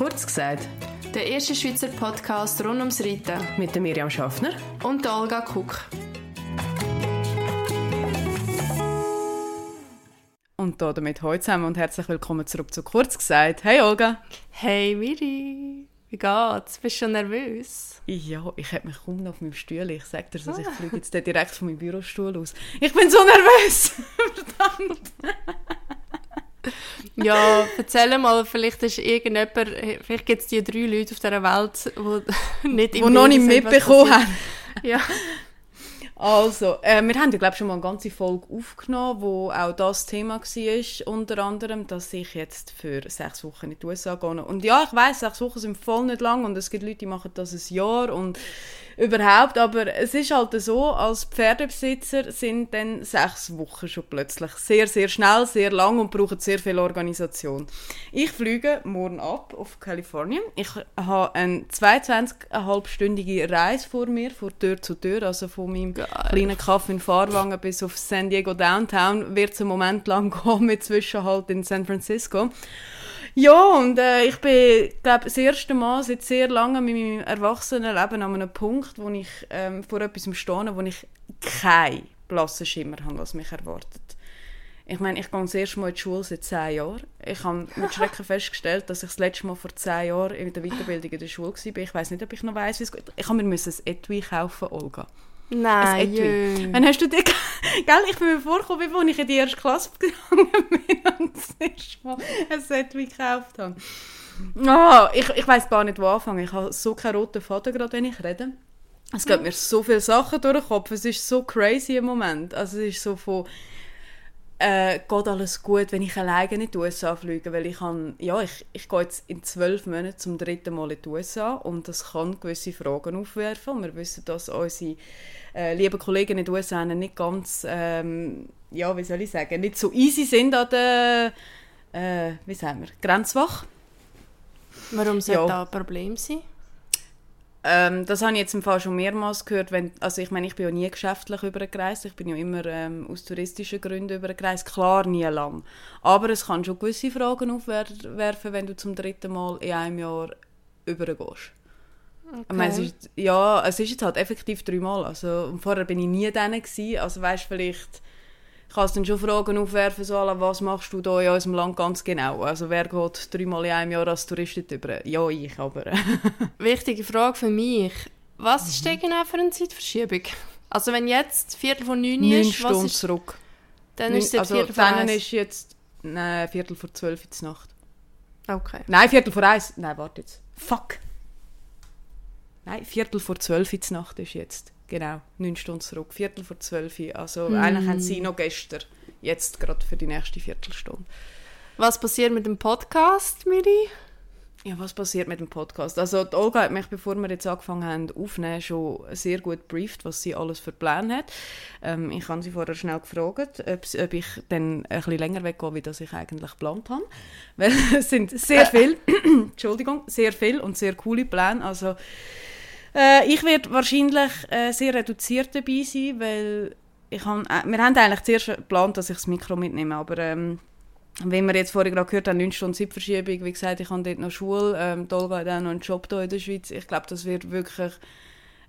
Kurz gesagt. Der erste Schweizer Podcast rund ums Reiten. Mit der Miriam Schaffner. Und der Olga Kuck. Und damit heute zusammen und herzlich willkommen zurück zu Kurz gesagt. Hey Olga. Hey Miri. Wie geht's? Bist du schon nervös? Ja, ich hätte mich kaum noch auf meinem Stuhl. Ich sag dir, also ich fliege jetzt direkt von meinem Bürostuhl aus. Ich bin so nervös! Verdammt! ja, erzähl mal, vielleicht ist irgendjemand, vielleicht gibt es die drei Leute auf dieser Welt, die nicht im Wo noch nicht mitbekommen haben. Ja. Also, äh, wir haben ja, glaube schon mal eine ganze Folge aufgenommen, wo auch das Thema war, unter anderem, dass ich jetzt für sechs Wochen in die USA gehe. Und ja, ich weiß, sechs Wochen sind voll nicht lang und es gibt Leute, die machen das ein Jahr und überhaupt, aber es ist halt so, als Pferdebesitzer sind dann sechs Wochen schon plötzlich sehr, sehr schnell, sehr lang und brauchen sehr viel Organisation. Ich fliege morgen ab auf Kalifornien. Ich habe eine 22,5-stündige Reise vor mir, von Tür zu Tür, also von meinem Geil. kleinen Kaffee in Fahrwangen bis auf San Diego Downtown wird es einen Moment lang gehen mit Zwischenhalt in San Francisco. Ja, und äh, ich bin, glaube das erste Mal seit sehr langem in meinem Erwachsenenleben an einem Punkt, wo ich ähm, vor etwas stehe, wo ich keinen blassen Schimmer habe, was mich erwartet. Ich meine, ich gehe das erste Mal in die Schule seit zehn Jahren. Ich habe mit Schrecken festgestellt, dass ich das letzte Mal vor zehn Jahren in der Weiterbildung in der Schule war. Ich weiß nicht, ob ich noch weiß, wie es geht. Ich habe mir ein Etui kaufen, Olga. Nein. Wann hast du dir... Gell, ich bin mir vorgekommen, als ich in die erste Klasse gegangen bin und das erste Mal ein Set gekauft habe. Oh, ich ich weiß gar nicht, wo anfangen. Ich habe so keinen roten Faden, gerade wenn ich rede. Es geht mir so viele Sachen durch den Kopf. Es ist so crazy im Moment. Also es ist so von äh, geht alles gut, wenn ich alleine in die USA fliege, weil ich kann, ja, ich, ich gehe jetzt in zwölf Monaten zum dritten Mal in die USA und das kann gewisse Fragen aufwerfen. Wir wissen, dass unsere äh, lieben Kollegen in den USA nicht ganz, ähm, ja, wie soll ich sagen, nicht so easy sind an der, äh, wie sagen wir, Grenzwache. Warum sollte ja. da ein Problem sein? Ähm, das habe ich jetzt im Fall schon mehrmals gehört. Wenn, also ich meine, ich bin ja nie geschäftlich übergereist. Ich bin ja immer ähm, aus touristischen Gründen übergereist. Klar, nie lang. Aber es kann schon gewisse Fragen aufwerfen, wenn du zum dritten Mal in einem Jahr übergehst. Okay. Ich meine, es ist, ja, es ist jetzt halt effektiv dreimal. Also, vorher bin ich nie gewesen. Also weißt vielleicht kann es dann schon Fragen aufwerfen, so, was machst du da in unserem Land ganz genau? Also wer geht dreimal in einem Jahr als Tourist über? Ja, ich, aber... Wichtige Frage für mich. Was ist denn genau für eine Zeitverschiebung? Also wenn jetzt Viertel von neun ist... Neun Stunden ist, zurück. Dann ist es also Viertel vor eins. ist jetzt... Nein, Viertel vor zwölf in der Nacht. Okay. Nein, Viertel vor eins. Nein, warte jetzt. Fuck. Nein, Viertel vor zwölf in Nacht ist jetzt. Genau, neun Stunden zurück, Viertel vor zwölf. Also mm. eigentlich haben sie noch gestern, jetzt gerade für die nächste Viertelstunde. Was passiert mit dem Podcast, Miri? Ja, was passiert mit dem Podcast? Also die Olga hat mich, bevor wir jetzt angefangen haben aufnehmen, schon sehr gut brieft, was sie alles für Pläne hat. Ähm, ich habe sie vorher schnell gefragt, ob, ob ich dann ein bisschen länger weggehe, wie das ich eigentlich geplant habe. Weil es sind sehr viel, Entschuldigung, sehr viel und sehr coole Pläne. Also äh, ich werde wahrscheinlich äh, sehr reduziert dabei sein, weil ich han, äh, wir haben eigentlich zuerst geplant, dass ich das Mikro mitnehme, aber ähm, wenn wir jetzt vorhin gerade gehört haben, 9 Stunden Zeitverschiebung, wie gesagt, ich habe dort noch Schule, ähm, Tolga hat auch noch einen Job hier in der Schweiz. Ich glaube, das wird wirklich,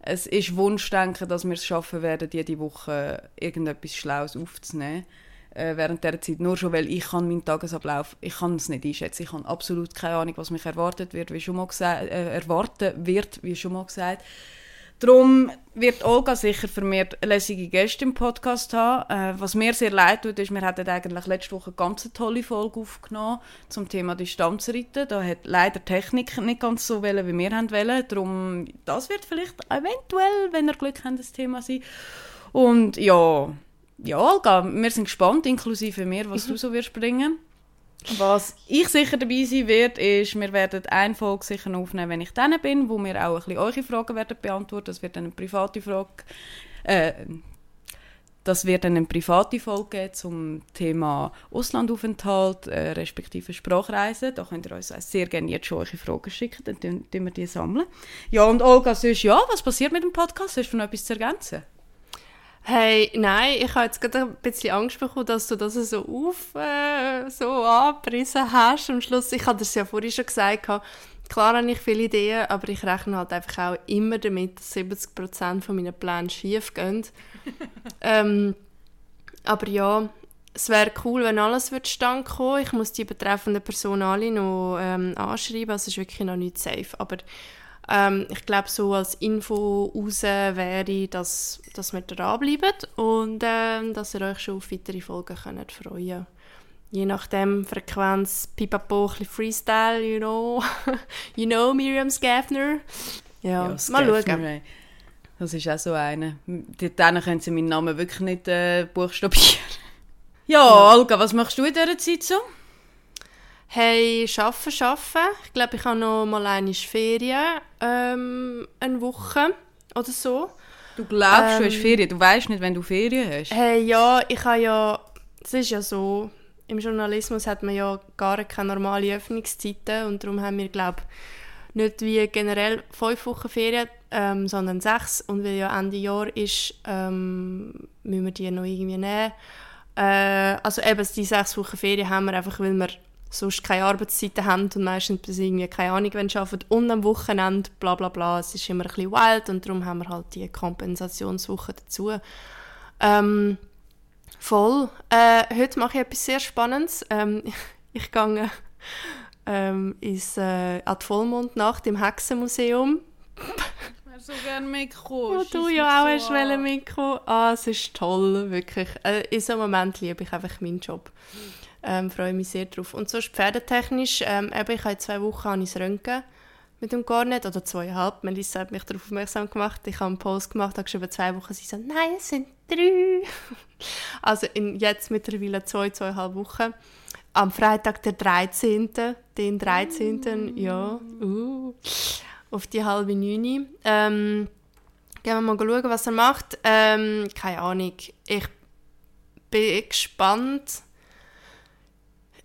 es ist Wunschdenken, dass wir es schaffen werden, jede Woche irgendetwas Schlaues aufzunehmen äh, während der Zeit. Nur schon, weil ich kann meinen Tagesablauf, ich kann es nicht einschätzen. Ich habe absolut keine Ahnung, was mich erwartet wird, wie schon mal äh, erwarten wird, wie schon mal gesagt. Darum wird Olga sicher vermehrt lässige Gäste im Podcast haben. Äh, was mir sehr leid tut, ist, wir hatten eigentlich letzte Woche eine ganz tolle Folge aufgenommen zum Thema Distanzreiten. Da hat leider Technik nicht ganz so wollen, wie wir wollen. Darum, das wird vielleicht eventuell, wenn ihr Glück habt, das Thema sein. Und ja, ja, Olga, wir sind gespannt, inklusive mir, was du so wirst bringen. Was ich sicher dabei sein werde, ist, wir werden eine Folge sicher aufnehmen, wenn ich dann bin, wo wir auch ein bisschen eure Fragen werden beantworten. Das wird dann eine private Frage. Äh, das wird dann eine private Folge geben zum Thema Auslandaufenthalt, äh, respektive Sprachreisen. Da könnt ihr uns sehr gerne jetzt schon eure Fragen schicken, dann tun wir die sammeln. Ja, und Olga, sonst, ja, was passiert mit dem Podcast? Hast du noch etwas zu ergänzen? Hey, nein, ich habe jetzt gerade ein bisschen Angst bekommen, dass du das so auf, äh, so angerissen hast am Schluss. Ich hatte es ja vorhin schon gesagt, klar habe ich viele Ideen, aber ich rechne halt einfach auch immer damit, dass 70% von meinen Plänen schief gehen. ähm, aber ja, es wäre cool, wenn alles würde stand kommen. Ich muss die betreffenden Personen alle noch ähm, anschreiben, also es ist wirklich noch nicht safe. Aber ähm, ich glaube, so als Info raus wäre, dass, dass wir dranbleiben und ähm, dass ihr euch schon auf weitere Folgen könnt freuen Je nachdem, Frequenz, pipapo, ein Freestyle, you know. you know, Miriam Schaffner. Ja, ja mal schauen. Ey. Das ist auch so eine. Dann können sie meinen Namen wirklich nicht äh, buchstabieren. Ja, ja, Olga, was machst du in dieser Zeit so? Hey, arbeiten, arbeiten. Ich glaube, ich habe noch mal eine Ferien, ähm, eine Woche oder so. Du glaubst, ähm, du hast ähm, Ferien, du weißt nicht, wenn du Ferien hast? Hey, ja, ich habe ja, es ist ja so, im Journalismus hat man ja gar keine normale Öffnungszeiten und darum haben wir, glaube nicht wie generell fünf Wochen Ferien, ähm, sondern sechs. Und weil ja Ende Jahr ist, ähm, müssen wir die noch irgendwie nehmen. Äh, also eben die sechs Wochen Ferien haben wir einfach, weil wir sonst keine Arbeitszeiten haben und meistens bis irgendwie keine Ahnung, wenn arbeiten und am Wochenende bla bla bla. Es ist immer ein bisschen wild und darum haben wir halt die Kompensationswoche dazu. Ähm, voll. Äh, heute mache ich etwas sehr Spannendes. Ähm, ich gehe ähm, ins, äh, an die Vollmondnacht im Hexenmuseum. Ich so gerne mitgekommen. Wo du ja auch so hast mitkommen. Ah, es ist toll, wirklich. Äh, in so einem Moment liebe ich einfach meinen Job. Ähm, freue mich sehr drauf. Und sonst pferdetechnisch, ähm, eben, ich habe zwei Wochen habe ich Röntgen mit dem Garnet, oder zweieinhalb. Melissa hat mich darauf aufmerksam gemacht. Ich habe einen Post gemacht, habe geschrieben, zwei Wochen. Sie so, nein, es sind drei. also in, jetzt mittlerweile zwei, zweieinhalb Wochen. Am Freitag, der 13., den 13., mm. ja, uh, auf die halbe neun. Ähm, gehen wir mal schauen, was er macht. Ähm, keine Ahnung. Ich bin gespannt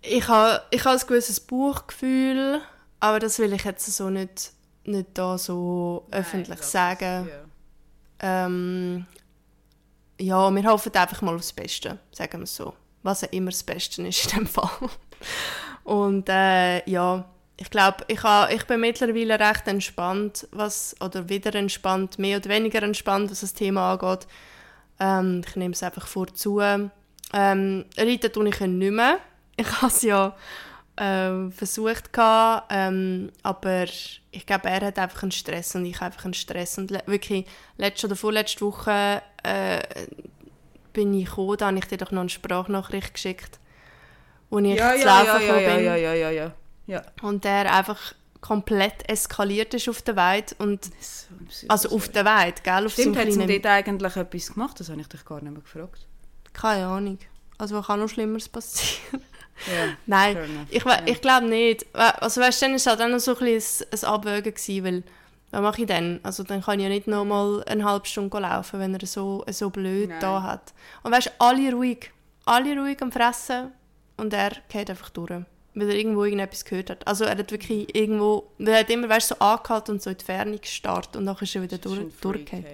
ich habe ich ha ein gewisses Buchgefühl, aber das will ich jetzt so nicht, nicht da so Nein, öffentlich sagen. Ja. Ähm, ja, wir hoffen einfach mal aufs Beste, sagen wir es so. Was auch immer das Beste ist in dem Fall. Und äh, ja, ich glaube, ich, ich bin mittlerweile recht entspannt, was, oder wieder entspannt, mehr oder weniger entspannt, was das Thema angeht. Ähm, ich nehme es einfach vorzu. Ähm, reiten tue ich nicht mehr ich habe es ja äh, versucht, gehabt, ähm, aber ich glaube, er hat einfach einen Stress und ich einfach einen Stress. Und wirklich, letzte oder vorletzte Woche äh, bin ich gekommen, da habe ich dir doch noch eine Sprachnachricht geschickt, wo ich ja, zu ja, laufen ja, ja, bin. Ja, ja, ja, ja, ja. Und der einfach komplett eskaliert ist auf der Weide und so also auf der Weide, gell? Auf Stimmt, so hat sie dort eigentlich etwas gemacht? Das habe ich dich gar nicht mehr gefragt. Keine Ahnung. Also was kann noch Schlimmeres passieren? Ja, Nein, ich, ich glaube nicht. Also weißt, dann war es halt auch noch so ein, bisschen ein Abwägen gewesen, weil was mache ich dann? Also dann kann ich ja nicht noch mal eine halbe Stunde laufen, wenn er so, so blöd Nein. da hat. Und weißt, alle ruhig, alle ruhig am Fressen und er geht einfach durch, weil er irgendwo irgendetwas gehört hat. Also er hat wirklich irgendwo, er hat immer weißt, so angehalten und so in die Ferne gestartet und dann ist er wieder durch, durchgegangen.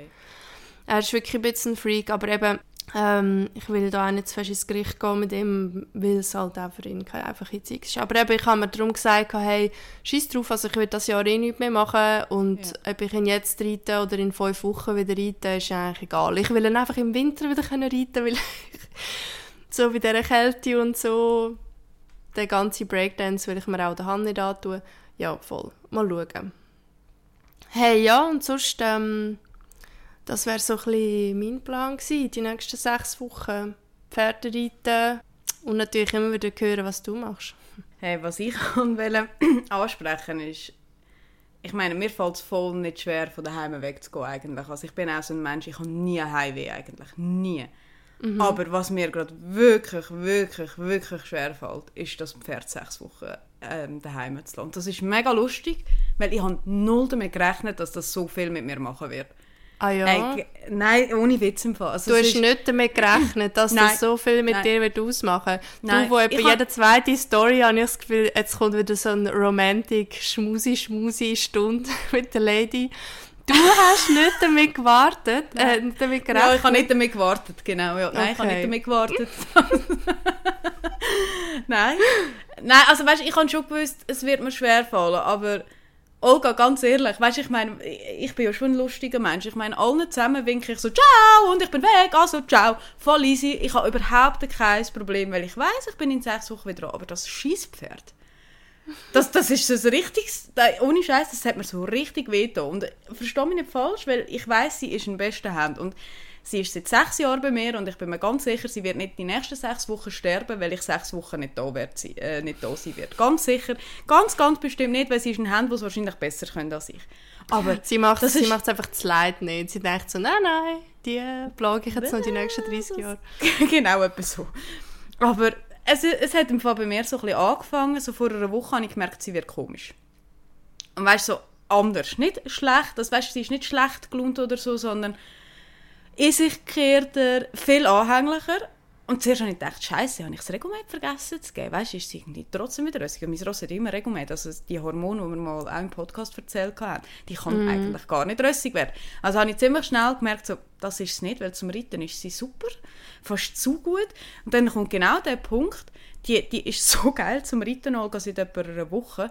Er ist wirklich ein bisschen ein Freak, aber eben ähm, ich will da auch nicht zu fest ins Gericht gehen mit ihm, weil es halt auch für ihn keine einfache Zeit ist. Aber eben, ich habe mir darum gesagt, hey, schieß drauf, also ich will das Jahr eh nichts mehr machen und ja. ob ich ihn jetzt reite oder in fünf Wochen wieder reite, ist eigentlich egal. Ich will ihn einfach im Winter wieder können reiten, weil ich so bei dieser Kälte und so, der ganze Breakdance will ich mir auch der Hand nicht antun. Ja, voll. Mal schauen. Hey, ja, und sonst... Ähm, das wäre so ein mein Plan gewesen, die nächsten sechs Wochen. Pferde reiten und natürlich immer wieder hören, was du machst. Hey, was ich wollte ansprechen ist, ich meine, mir fällt es voll nicht schwer, von daheim wegzugehen eigentlich. Also ich bin auch so ein Mensch, ich habe nie Heimweh eigentlich, nie. Mhm. Aber was mir gerade wirklich, wirklich, wirklich schwer fällt, ist das Pferd sechs Wochen ähm, daheim zu lassen. Das ist mega lustig, weil ich habe null damit gerechnet, dass das so viel mit mir machen wird. Ah ja? Nein, nein ohne Witz im Fall. Also, du hast ist... nicht damit gerechnet, dass das so viel mit nein. dir wird ausmachen wird. Du, wo etwa jede zweite Story habe ich das Gefühl, jetzt kommt wieder so eine romantic schmusi schmusi Stunde mit der Lady. Du hast nicht damit gewartet, äh, nicht damit gerechnet. Ja, ich habe nicht damit gewartet, genau. Ja. Nein, okay. ich habe nicht damit gewartet. nein. Nein, also weißt, ich habe schon gewusst, es wird mir schwer fallen, aber Olga, ganz ehrlich, weißt, ich meine, ich bin ja schon ein lustiger Mensch. Ich meine, allen zusammen winke ich so, ciao, und ich bin weg, also ciao, voll easy. Ich habe überhaupt kein Problem, weil ich weiß, ich bin in sechs Wochen wieder. Aber das Schießpferd, das, das ist so ein ohne Scheiß, das hat mir so richtig wehgetan. Und verstehe mich nicht falsch, weil ich weiß, sie ist in besten Händen. Und sie ist seit sechs Jahren bei mir und ich bin mir ganz sicher, sie wird nicht die nächsten sechs Wochen sterben, weil ich sechs Wochen nicht da, werd, äh, nicht da sein werde. Ganz sicher, ganz, ganz bestimmt nicht, weil sie ist in Händen, die es wahrscheinlich besser können als ich. Aber sie macht es einfach zu leid nicht. Sie denkt so, nein, nein, die plage ich jetzt noch die nächsten 30 Jahre. genau, etwas so. Aber es, es hat im Fall bei mir so ein bisschen angefangen. So vor einer Woche habe ich gemerkt, sie wird komisch. Und weißt du, so anders. Nicht schlecht, das weißt, sie ist nicht schlecht gelohnt oder so, sondern in sich gekehrter, viel anhänglicher. Und zuerst habe ich gedacht, Scheiße, habe ich das Regumet vergessen zu geben? Weißt du, ist es irgendwie trotzdem wieder rössig. Mein Ross hat immer Regumet. Also die Hormone, die wir mal auch im Podcast erzählt haben, die kann mm. eigentlich gar nicht rössig werden. Also habe ich ziemlich schnell gemerkt, so, das ist es nicht, weil zum Reiten ist sie super, fast zu gut. Und dann kommt genau der Punkt, die, die ist so geil zum Reiten, Olga, seit etwa einer Woche.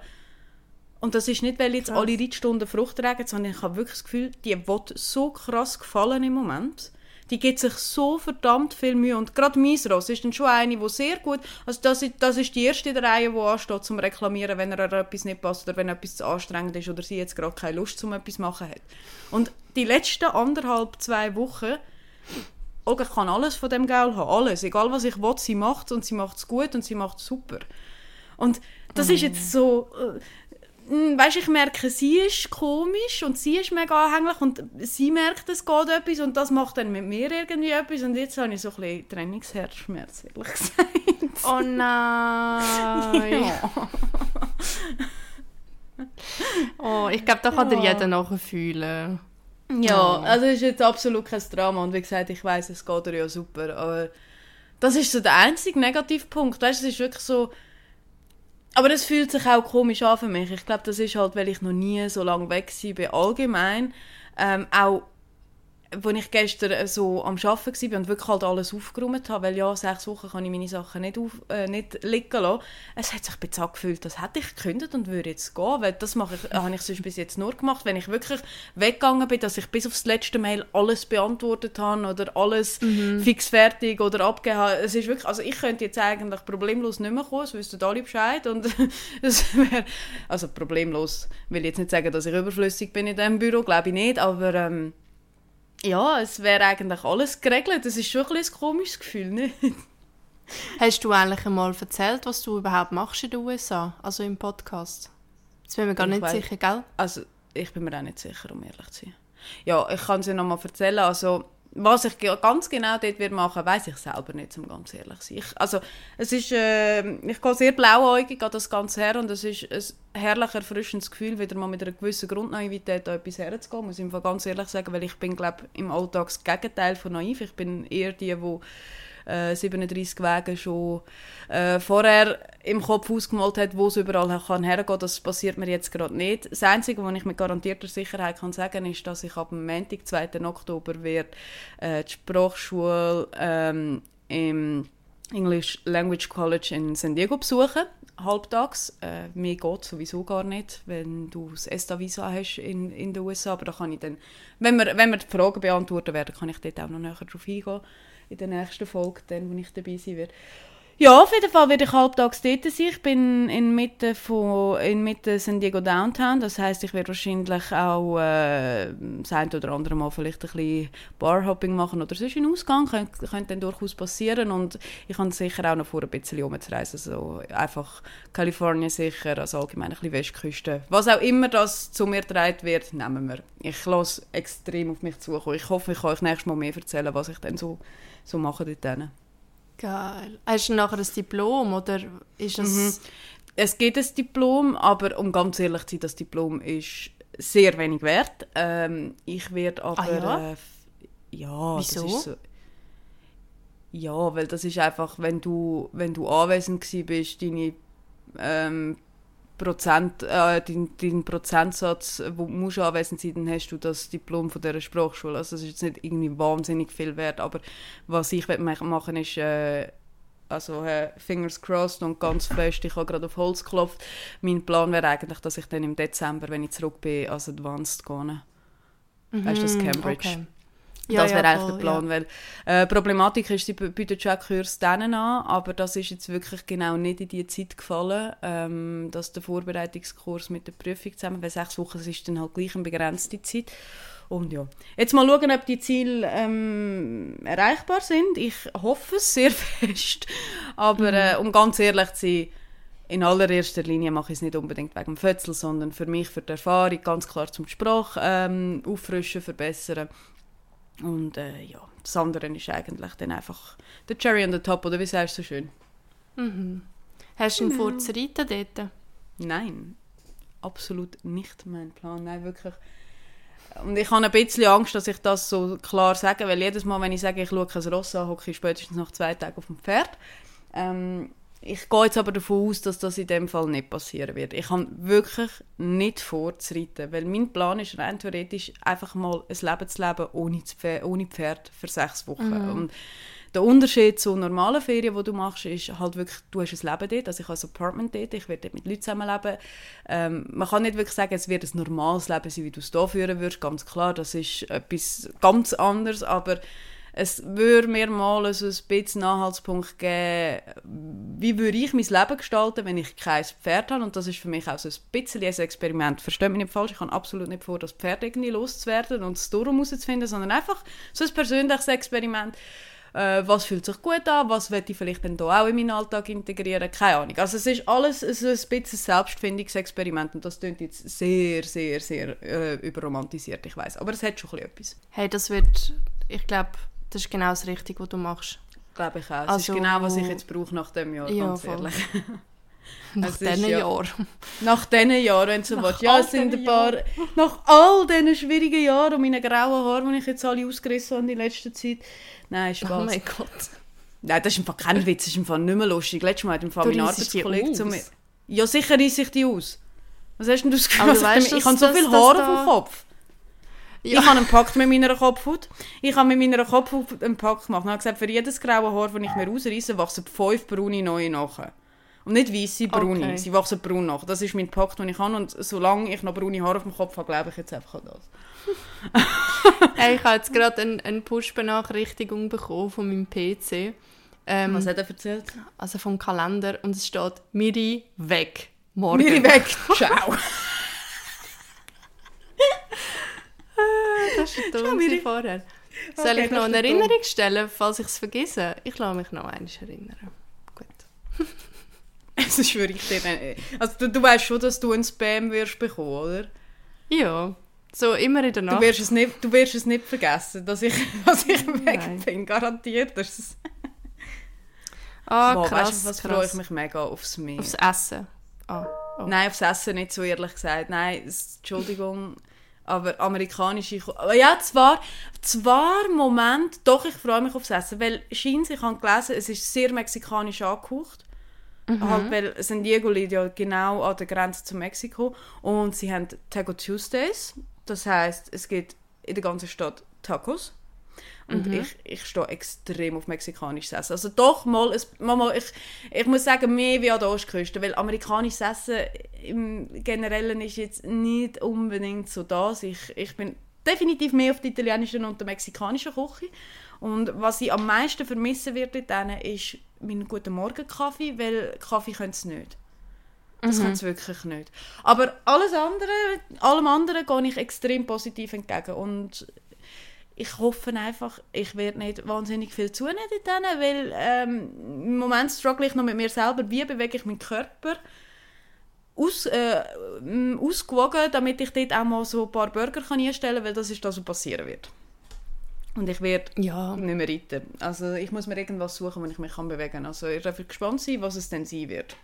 Und das ist nicht, weil jetzt krass. alle Reitstunden Frucht tragen, sondern ich habe wirklich das Gefühl, die wird so krass gefallen im Moment. Die gibt sich so verdammt viel Mühe. Und gerade mein Ross ist dann schon eine, die sehr gut... Also das ist, das ist die erste in der Reihe, die ansteht, zum Reklamieren, wenn er etwas nicht passt oder wenn etwas zu anstrengend ist oder sie jetzt gerade keine Lust zum etwas machen hat. Und die letzten anderthalb, zwei Wochen Olga kann alles von dem Geld haben, alles. Egal was ich will, sie macht es und sie macht es gut und sie macht es super. Und das mm. ist jetzt so... Äh, weißt, ich merke, sie ist komisch und sie ist mega anhänglich und sie merkt, es geht etwas und das macht dann mit mir irgendwie etwas und jetzt habe ich so ein bisschen Trainingsherzschmerz, ehrlich gesagt. Oh nein! Ja. oh, ich glaube, da kann ja. dir jeder nachfühlen. Ja, oh. also es ist jetzt absolut kein Drama und wie gesagt, ich weiß, es geht dir ja super, aber das ist so der einzige Negativpunkt, weißt, es ist wirklich so aber es fühlt sich auch komisch an für mich. Ich glaube, das ist halt, weil ich noch nie so lange weg war, allgemein. Ähm, auch als ich gestern so am Arbeiten war und wirklich halt alles aufgeräumt habe, weil ja, sechs Wochen kann ich meine Sachen nicht, auf, äh, nicht liegen lassen, es hat sich ein bisschen angefühlt, das hätte ich gekündigt und würde jetzt gehen, weil das mache ich, habe ich sonst bis jetzt nur gemacht, wenn ich wirklich weggegangen bin, dass ich bis aufs letzte Mail alles beantwortet habe oder alles mhm. fix fertig oder abgegeben habe. Es ist wirklich, also ich könnte jetzt eigentlich problemlos nicht mehr kommen, es wüssten alle Bescheid und es wäre, also problemlos will ich jetzt nicht sagen, dass ich überflüssig bin in diesem Büro, glaube ich nicht, aber ähm, ja, es wäre eigentlich alles geregelt. Das ist schon ein, ein komisches Gefühl, nicht? Hast du eigentlich einmal erzählt, was du überhaupt machst in den USA, also im Podcast? Das bin mir gar ich nicht weiß, sicher, gell? Also, ich bin mir auch nicht sicher, um ehrlich zu sein. Ja, ich kann es dir nochmal erzählen. Also, was ich ganz genau dort wird machen, weiß ich selber nicht, um ganz ehrlich zu sein. Ich, also, es ist, äh, ich gehe sehr blauäugig an das Ganze her und es ist ein herrlich erfrischendes Gefühl, wieder mal mit einer gewissen Grundnaivität an etwas herzugehen, muss ich ganz ehrlich sagen, weil ich bin, glaube im Alltag das Gegenteil von naiv. Ich bin eher die, die äh, 37 Wege schon äh, vorher im Kopf ausgemalt hat, wo es überall kann hergehen. Das passiert mir jetzt gerade nicht. Das Einzige, was ich mit garantierter Sicherheit kann sagen ist, dass ich ab dem Montag, 2. Oktober, wird, äh, die Sprachschule ähm, im English Language College in San Diego besuchen halbtags. Äh, mir geht sowieso gar nicht, wenn du das ESTA-Visa hast in, in den USA. Aber da kann ich dann, wenn wir, wenn wir die Fragen beantworten werden, kann ich dort auch noch näher darauf eingehen in der nächsten Folge, dann, wo ich dabei sein werde. Ja, auf jeden Fall werde ich halbtags dort sein. Ich bin in Mitte von in Mitte San Diego Downtown. Das heißt, ich werde wahrscheinlich auch äh, das ein oder andere Mal vielleicht ein bisschen Barhopping machen oder sonst einen Ausgang. Könnte, könnte dann durchaus passieren. Und ich habe sicher auch noch vor, ein bisschen umzureisen. Also einfach Kalifornien sicher, also allgemein ein bisschen Westküste. Was auch immer das zu mir getragen wird, nehmen wir. Ich lasse extrem auf mich zukommen. Ich hoffe, ich kann euch nächstes Mal mehr erzählen, was ich dann so so machen dort. Geil. Hast du nachher ein Diplom oder ist es... Mhm. Es gibt ein Diplom, aber um ganz ehrlich zu sein, das Diplom ist sehr wenig wert. Ähm, ich werde aber... Ah, ja? Äh, ja, Wieso? So, ja, weil das ist einfach, wenn du, wenn du anwesend bist, deine ähm, Prozent, äh, dein, dein Prozentsatz, wo du musst anwesend sein, dann hast du das Diplom von dieser Sprachschule. Also das ist jetzt nicht irgendwie wahnsinnig viel wert, aber was ich machen ist, äh, Also äh, fingers crossed und ganz fest. Ich habe gerade auf Holz geklopft. Mein Plan wäre eigentlich, dass ich dann im Dezember, wenn ich zurück bin, als Advanced gehe. Mhm, weißt du, das Cambridge. Okay. Ja, das wäre ja, eigentlich der Plan. Ja. Weil, äh, Problematik ist, sie bieten schon Kurs denen an, aber das ist jetzt wirklich genau nicht in die Zeit gefallen, ähm, dass der Vorbereitungskurs mit der Prüfung zusammen, weil sechs Wochen ist dann halt gleich eine begrenzte Zeit. Und ja, jetzt mal schauen, ob die Ziele ähm, erreichbar sind. Ich hoffe es sehr fest. Aber mhm. äh, um ganz ehrlich zu sein, in allererster Linie mache ich es nicht unbedingt wegen dem Fötzel, sondern für mich, für die Erfahrung, ganz klar zum Sprache ähm, auffrischen, verbessern. Und äh, ja, das andere ist eigentlich dann einfach der Cherry on the top, oder wie sagst du so schön? Mhm. Hast du ihn mhm. vor zu reiten dort? Nein, absolut nicht mein Plan. Nein, wirklich. Und ich habe ein bisschen Angst, dass ich das so klar sage, weil jedes Mal, wenn ich sage, ich schaue ein Ross an, hocke ich spätestens nach zwei Tagen auf dem Pferd. Ähm, ich gehe jetzt aber davon aus, dass das in dem Fall nicht passieren wird. Ich habe wirklich nicht vor zu reiten, weil mein Plan ist rein theoretisch einfach mal ein Leben zu leben ohne Pferd, ohne Pferd für sechs Wochen. Mhm. Und der Unterschied zu normalen Ferien, die du machst, ist halt wirklich, du hast ein Leben dort, also ich habe ein Apartment dort, ich werde dort mit Leuten zusammenleben. Ähm, man kann nicht wirklich sagen, es wird ein normales Leben sein, wie du es hier führen würdest, ganz klar, das ist etwas ganz anderes, aber es würde mir mal so ein bisschen Anhaltspunkt geben, wie würde ich mein Leben gestalten, wenn ich kein Pferd habe. Und das ist für mich auch so ein bisschen ein Experiment. Versteht mich nicht falsch, ich habe absolut nicht vor, das Pferd irgendwie loszuwerden und es darum herauszufinden, sondern einfach so ein persönliches Experiment. Äh, was fühlt sich gut an, was möchte ich vielleicht dann auch in meinen Alltag integrieren, keine Ahnung. Also es ist alles so ein bisschen ein Selbstfindungsexperiment und das klingt jetzt sehr, sehr, sehr äh, überromantisiert, ich weiß, aber es hat schon etwas. Hey, das wird, ich glaube, das ist genau das Richtige, was du machst. Glaube ich auch. Also, das ist genau, was ich jetzt brauche nach dem Jahr, ja, ganz ehrlich. nach diesen ja, Jahren. Nach diesen Jahren, wenn du so willst. Ja, es sind ein paar... Nach all diesen schwierigen Jahren und meinen grauen Haaren, die ich jetzt alle ausgerissen habe in letzter Zeit. Nein, Spaß. Oh mein Gott. Nein, das ist einfach kein Witz, das ist einfach nicht mehr lustig. Letztes Mal hat im Fall mein Arbeitskollege zu mir... Ja, sicher reiße ich die aus. Was hast denn du das Gefühl? Ich, ich habe so viel Haare auf dem Kopf. Ja. Ich habe einen Pakt mit meiner Kopfhaut. Ich habe mit meiner Kopfhaut einen Pakt gemacht. Ich habe gesagt, für jedes graue Haar, das ich mir ausreiße, wachsen fünf braune neue nach. Und nicht weiße, braune. Okay. Sie wachsen braun nach. Das ist mein Pakt, den ich habe. Und solange ich noch braune Haare auf dem Kopf habe, glaube ich jetzt einfach an das. hey, ich habe jetzt gerade eine, eine Push-Benachrichtigung bekommen von meinem PC. Ähm, Was hat er erzählt? Also vom Kalender. Und es steht «Miri weg». Morgen. Miri weg. Ciao. das ist dumm vorher. Soll okay, ich noch eine Erinnerung dumm. stellen, falls ich es vergesse? Ich lasse mich noch einmal erinnern. Gut. also schwöre ich dir Also du, du weißt schon, dass du ein Spam wirst bekommen, oder? Ja. So immer in der Nacht. Du wirst es nicht, du wirst es nicht vergessen, dass ich, dass ich weg bin. Garantiert. Das Ah, wow, krass, weißt du, was freue ich mich mega aufs Meer. Aufs Essen? Ah, oh. Nein, aufs Essen nicht so ehrlich gesagt. Nein, Entschuldigung. Aber amerikanische Küche. Ja, zwar, zwar, Moment, doch, ich freue mich aufs Essen, weil scheint, ich habe gelesen, es ist sehr mexikanisch angehaucht. Mhm. Halt, weil San Diego liegt ja genau an der Grenze zu Mexiko und sie haben Taco Tuesdays. Das heißt, es gibt in der ganzen Stadt Tacos. Und mhm. ich, ich stehe extrem auf mexikanisches Essen. Also doch mal, es, mal ich, ich muss sagen, mehr wie an der Ostküste, weil amerikanisches Essen im Generellen ist jetzt nicht unbedingt so das. Ich, ich bin definitiv mehr auf die italienische und der mexikanischen Küche. Und was ich am meisten vermissen werde denen ist mein guten Morgen Kaffee, weil Kaffee können sie nicht. Das mhm. können sie wirklich nicht. Aber alles andere, allem anderen gehe ich extrem positiv entgegen. Und ich hoffe einfach, ich werde nicht wahnsinnig viel zunehmen denen, weil ähm, im Moment struggle ich noch mit mir selber, wie bewege ich meinen Körper aus, äh, ausgewogen, damit ich dort auch mal so ein paar Burger kann einstellen kann, weil das ist das, was passieren wird. Und ich werde ja. nicht mehr reiten. Also ich muss mir irgendwas suchen, wo ich mich kann bewegen kann. Also ich darf gespannt sein, was es denn sein wird.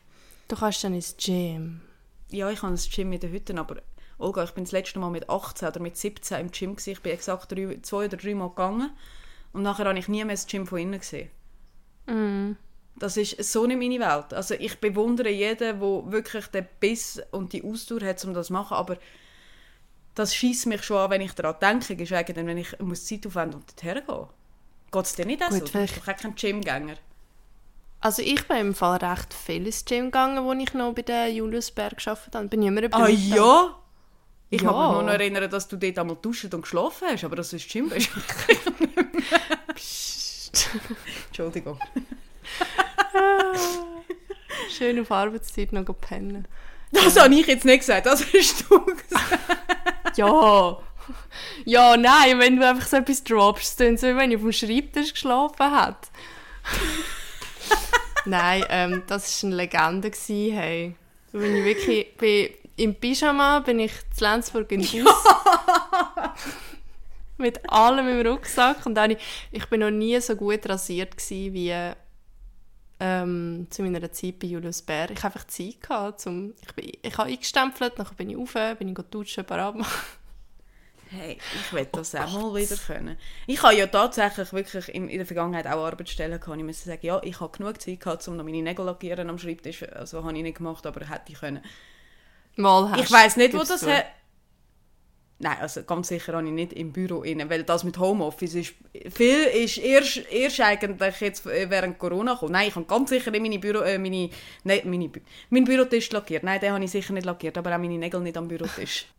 Du kannst dann ins Gym. Ja, ich habe ein Gym in den Hütten, aber Olga, ich bin das letzte Mal mit 18 oder mit 17 im Gym gewesen. Ich bin exakt drei, zwei oder drei Mal gegangen und nachher habe ich nie mehr das Gym von innen gesehen. Mm. Das ist so nicht meine Welt. Also ich bewundere jeden, der wirklich den Biss und die Ausdauer hat, um das zu machen, aber das schießt mich schon an, wenn ich daran denke, geschweige denn, wenn ich muss Zeit aufwenden und dorthin gehen. Geht es dir nicht Gut, so? Du bist doch kein Gymgänger. Also ich bin im Fall recht viel ins Gym gegangen, wo ich noch bei der Juliusberg gearbeitet habe. Bin ich immer Ah ja? Ich Ja. kann mich nur noch erinnern, dass du dort einmal duschen und geschlafen hast, aber du ins Gym. Entschuldigung. Schön auf Arbeitszeit noch pennen. Das habe ich jetzt nicht gesagt, das hast du gesagt. Ja. Ja, nein, wenn du einfach so etwas droppst, dann so, wie wenn ich auf dem Schreibtisch geschlafen hat. nein, ähm, das war eine Legende, gewesen, hey. Bin ich wirklich, bin, im Pyjama bin ich zu Lenzburg in den Bus. Mit allem im Rucksack. Und dann, ich bin noch nie so gut rasiert wie ähm, zu meiner Zeit bei Julius Bär. Ich hatte einfach Zeit. Gehabt, zum, ich, bin, ich habe eingestempelt, dann bin ich rauf, bin ich duschen, machen. Hey, ich will das auch mal wieder können. Ich habe ja tatsächlich wirklich in, in der Vergangenheit auch Arbeitsstellen gehabt. Ich muss sagen, ja, ich habe genug Zeit gehabt, um noch meine Nägel lackieren am Schreibtisch. Also habe ich nicht gemacht, aber hätte ich können. Mal hast Ich weiß nicht, wo das her... Nein, also ganz sicher habe ich nicht im Büro inne, weil das mit Homeoffice ist... Viel ist erst, erst eigentlich jetzt während Corona gekommen. Nein, ich habe ganz sicher nicht meine Büro... Äh, meine, nein, meine, meinen Bürotisch lackiert. Nein, den habe ich sicher nicht lackiert, aber auch meine Nägel nicht am Bürotisch.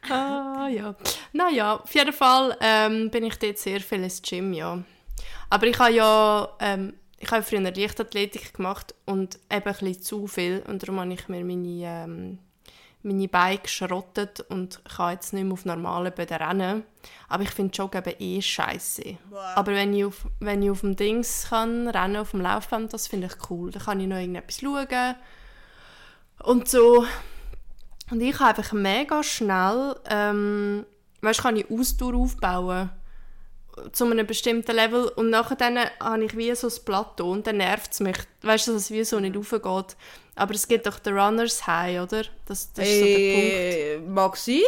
Ah, ja. Naja, auf jeden Fall ähm, bin ich dort sehr viel ins Gym, ja. Aber ich habe ja, ähm, ich habe früher Leichtathletik gemacht und eben ein bisschen zu viel und darum habe ich mir meine, ähm, meine Beine geschrottet und kann jetzt nicht mehr auf normalen Böden rennen. Aber ich finde Joggen eben eh scheiße. Aber wenn ich, auf, wenn ich auf dem Dings kann rennen, auf dem Laufband, das finde ich cool. Da kann ich noch irgendetwas schauen und so. Und ich habe einfach mega schnell, ähm, weißt, kann ich Ausdauer aufbauen zu einem bestimmten Level und nachher dann habe ich wie so ein Plateau und dann nervt es mich, weißt du, dass es wie so nicht raufgeht. Aber es gibt doch den Runners High, oder? Das, das ist so der Punkt. Äh, mag sein.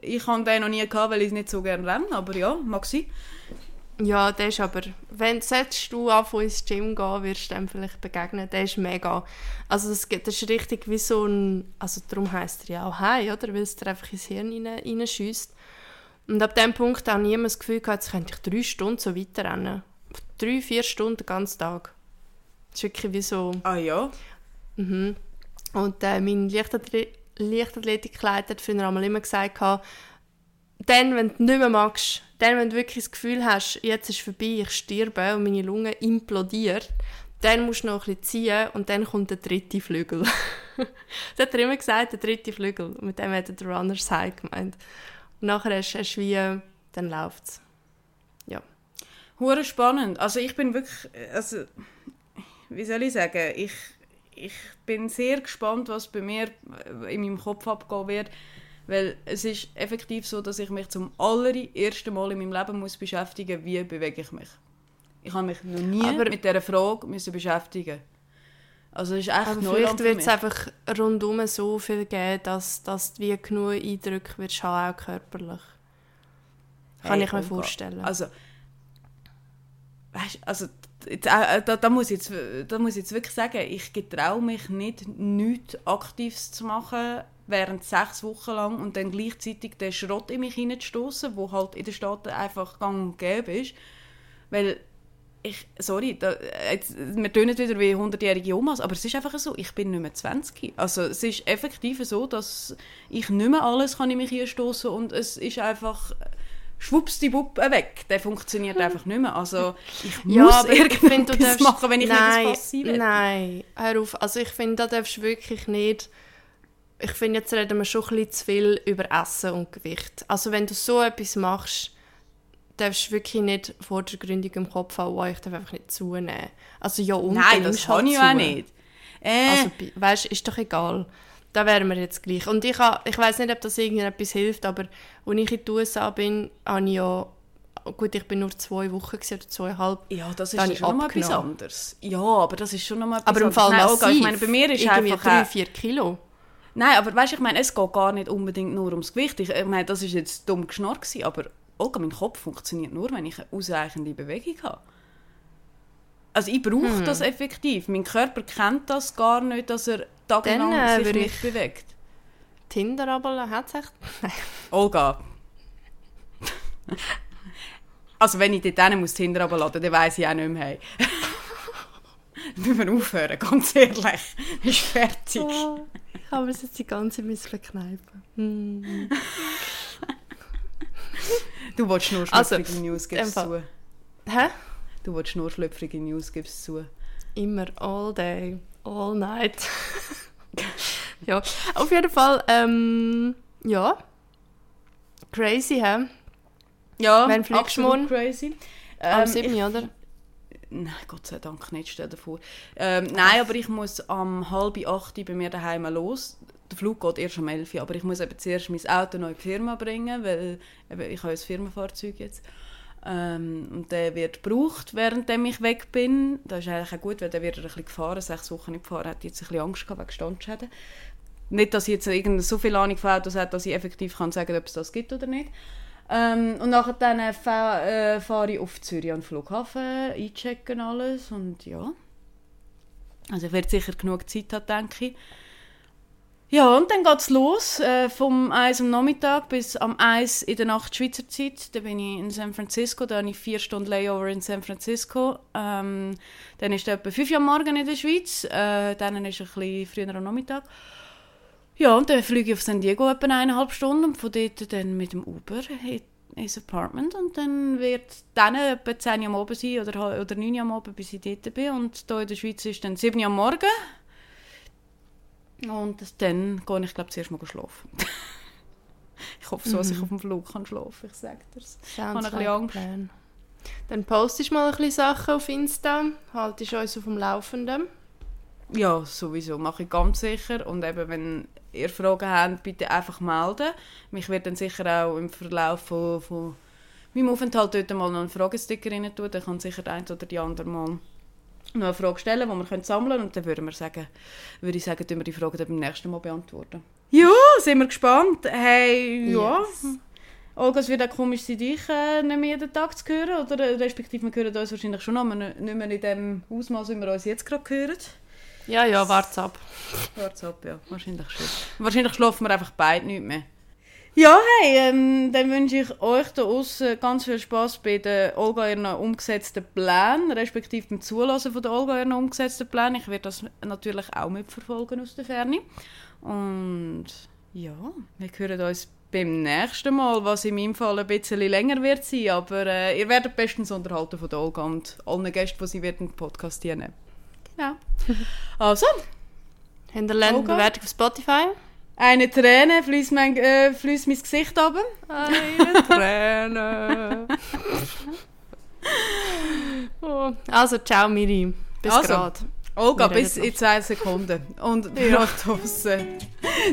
Ich habe den noch nie gehabt, weil ich nicht so gerne renne, aber ja, mag sein. Ja, der ist aber, wenn solltest du anfangen ins Gym gehen, wirst du dem vielleicht begegnen. Der ist mega. Also das, das ist richtig wie so ein, also darum heisst er ja auch High, oder? Weil es dir einfach ins Hirn rein, reinschießt. Und ab dem Punkt habe ich immer das Gefühl gehabt, jetzt könnte ich drei Stunden so weiterrennen. Drei, vier Stunden den ganzen Tag. Das ist wirklich wie so... Ah ja. Mhm. Und äh, mein Leichtathlet hat früher einmal immer gesagt, dann, wenn du nicht mehr magst, dann, wenn du wirklich das Gefühl hast, jetzt ist vorbei, ich sterbe und meine Lunge implodiert, dann musst du noch ein bisschen ziehen und dann kommt der dritte Flügel. das hat er immer gesagt, der dritte Flügel. Und mit dem hat er den Runners High gemeint. Und nachher hast hast du wie, dann läuft es. Ja. Hure spannend. Also ich bin wirklich, also wie soll ich sagen, ich, ich bin sehr gespannt, was bei mir äh, in meinem Kopf abgehen wird, weil es ist effektiv so, dass ich mich zum allerersten Mal in meinem Leben muss beschäftigen, wie bewege ich mich. Ich habe mich noch nie Aber- mit dieser Frage müssen beschäftigen. Also es ist echt Aber Neuland vielleicht wird es einfach rundum so viel geben, dass, dass du wie genug Eindrücke wirst haben, auch körperlich. Kann Hey, ich mir vorstellen. Also, weißt, also jetzt, äh, da, da, muss ich jetzt, da muss ich jetzt wirklich sagen, ich getraue mich nicht, nichts Aktives zu machen während sechs Wochen lang und dann gleichzeitig den Schrott in mich hineinzustoßen, wo halt in den Staaten einfach gang und gäbe ist. Weil ich, sorry, da, jetzt, wir tönen wieder wie 100-jährige Omas, aber es ist einfach so, ich bin nicht mehr 20. Also es ist effektiv so, dass ich nicht mehr alles kann in mich hineinstoßen und es ist einfach schwuppsdiwupp weg. Der funktioniert einfach nicht mehr. Also ich muss ja, aber finde, du irgendetwas darfst... machen, wenn ich nein, nicht Fass will. Nein, hör auf. Also ich finde, da darfst du wirklich nicht... Ich finde, jetzt reden wir schon ein bisschen zu viel über Essen und Gewicht. Also wenn du so etwas machst, darfst du wirklich nicht vordergründig im Kopf haben, oh, ich darf einfach nicht zunehmen. Also ja, und Nein, das kann halt ich auch zu. nicht. Äh, Also, weißt, ist doch egal. Da wären wir jetzt gleich. Und ich, ha- ich weiß nicht, ob das irgendetwas hilft, aber als ich in den USA bin, habe ich ja, gut, ich bin nur zwei Wochen oder zweieinhalb. ja, das ist ich schon nochmal etwas anderes. Ja, aber das ist schon nochmal etwas Aber im. Fall Nein, massiv. Olga, ich meine, bei mir ist irgendwie einfach... drei, auch- vier Kilo. Nein, aber weißt, ich meine, es geht gar nicht unbedingt nur ums Gewicht. Ich, ich meine, das ist jetzt dumm geschnarrt gewesen, aber Olga, mein Kopf funktioniert nur, wenn ich eine ausreichende Bewegung habe. Also ich brauche Hm. das effektiv. Mein Körper kennt das gar nicht, dass er tagelang Dann, äh, sich nicht ich- bewegt. Tinder aber hat es echt... Olga. also wenn ich dort muss Tinder runterladen, dann weiss ich auch nicht mehr. Hey. müssen wir aufhören, ganz ehrlich. Ist fertig. Oh, ich habe es jetzt die ganze Zeit verkneifen. Mm. Du willst nur Also, schlüpfrige News, gibst zu. Hä? Du willst nur schlüpfrige News, gibst zu. Immer, all day, all night. ja, auf jeden Fall, ähm, ja. Crazy, hä? Ja, Wann fliegst du morgen? crazy. Am Ähm, 7. ich- oder? Nein, Gott sei Dank nicht, stell dir vor. Ähm, nein, aber ich muss am halb acht bei mir daheim los. Der Flug geht erst um 11 Uhr, aber ich muss eben zuerst mein Auto noch in die Firma bringen, weil eben, ich habe ein Firmenfahrzeug jetzt. Ähm, und der wird gebraucht, während ich weg bin. Das ist eigentlich auch gut, weil der wird ein bisschen gefahren. Sechs Wochen nicht gefahren, hat jetzt ein bisschen Angst gehabt wegen Standschäden. Nicht, dass ich jetzt so viel Ahnung von Autos habe, dass ich effektiv kann sagen ob es das gibt oder nicht. Ähm, und nachher dann äh, äh, fahre ich auf Zürich an den Flughafen, einchecken alles und ja. Also ich werde sicher genug Zeit haben, denke ich. Ja, und dann geht es los, äh, vom 1 am Nachmittag bis am 1 in der Nacht Schweizer Zeit. Da bin ich in San Francisco, da habe ich vier Stunden Layover in San Francisco. Ähm, dann ist es etwa 5 Uhr am Morgen in der Schweiz, äh, dann ist es ein bisschen früher am Nachmittag. Ja, und dann fliege ich auf San Diego etwa eineinhalb Stunden und von dort dann mit dem Uber in- ins Apartment und dann wird dann etwa 10 Uhr am Abend sein oder, oder 9 Uhr am Abend, bis ich dort bin und hier in der Schweiz ist dann 7 Uhr am Morgen und dann gehe ich glaube zuerst mal schlafen. ich hoffe so, dass ich auf dem Flug kann schlafen, ich sage dir's. Sounds Ich habe ein bisschen like Angst. plan. Dann postest du mal ein bisschen Sachen auf Insta, haltest uns auf dem Laufenden. Ja, sowieso, mache ich ganz sicher. Und eben, wenn ihr Fragen habt, bitte einfach melden. Mich wird dann sicher auch im Verlauf von, von meinem Aufenthalt dort mal noch einen Fragesticker rein tun. Dann kann sicher der eine oder die andere mal noch eine Frage stellen, die wir können sammeln können. Und dann würden wir sagen, würde ich sagen, tun wir die Frage dann beim nächsten Mal beantworten. Ja, sind wir gespannt. Hey, ja. Yes. Olga, es wird auch komisch sein, dich äh, nicht mehr jeden Tag zu hören. Oder äh, respektive, wir hören uns wahrscheinlich schon, aber nicht nicht mehr in dem Ausmaß, wie wir uns jetzt gerade hören. Ja, ja, warte ab. Warte ab, ja. Wahrscheinlich schon. Wahrscheinlich schlafen wir einfach beide nicht mehr. Ja, hey, ähm, dann wünsche ich euch da außen ganz viel Spaß bei den Olga ihren umgesetzten Plänen, respektive beim Zulassen von der Olga ihren umgesetzten Plänen. Ich werde das natürlich auch mitverfolgen aus der Ferne. Und ja, wir hören uns beim nächsten Mal, was in meinem Fall ein bisschen länger wird sein, aber äh, ihr werdet bestens unterhalten von der Olga und allen Gästen, die sie wird im Podcast dienen. Genau. Also, Hinterländ Olga? Bewertung auf Spotify. Eine Träne fließt mein, äh, fließt mein Gesicht runter. Eine Träne. oh. Also, ciao Miri. Bis Also. grad. Olga, Wir reden bis in zwei Sekunden. Und Ja. ja. draussen.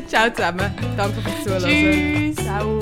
Ciao zusammen. Danke fürs Zuhören. Tschüss. Ciao.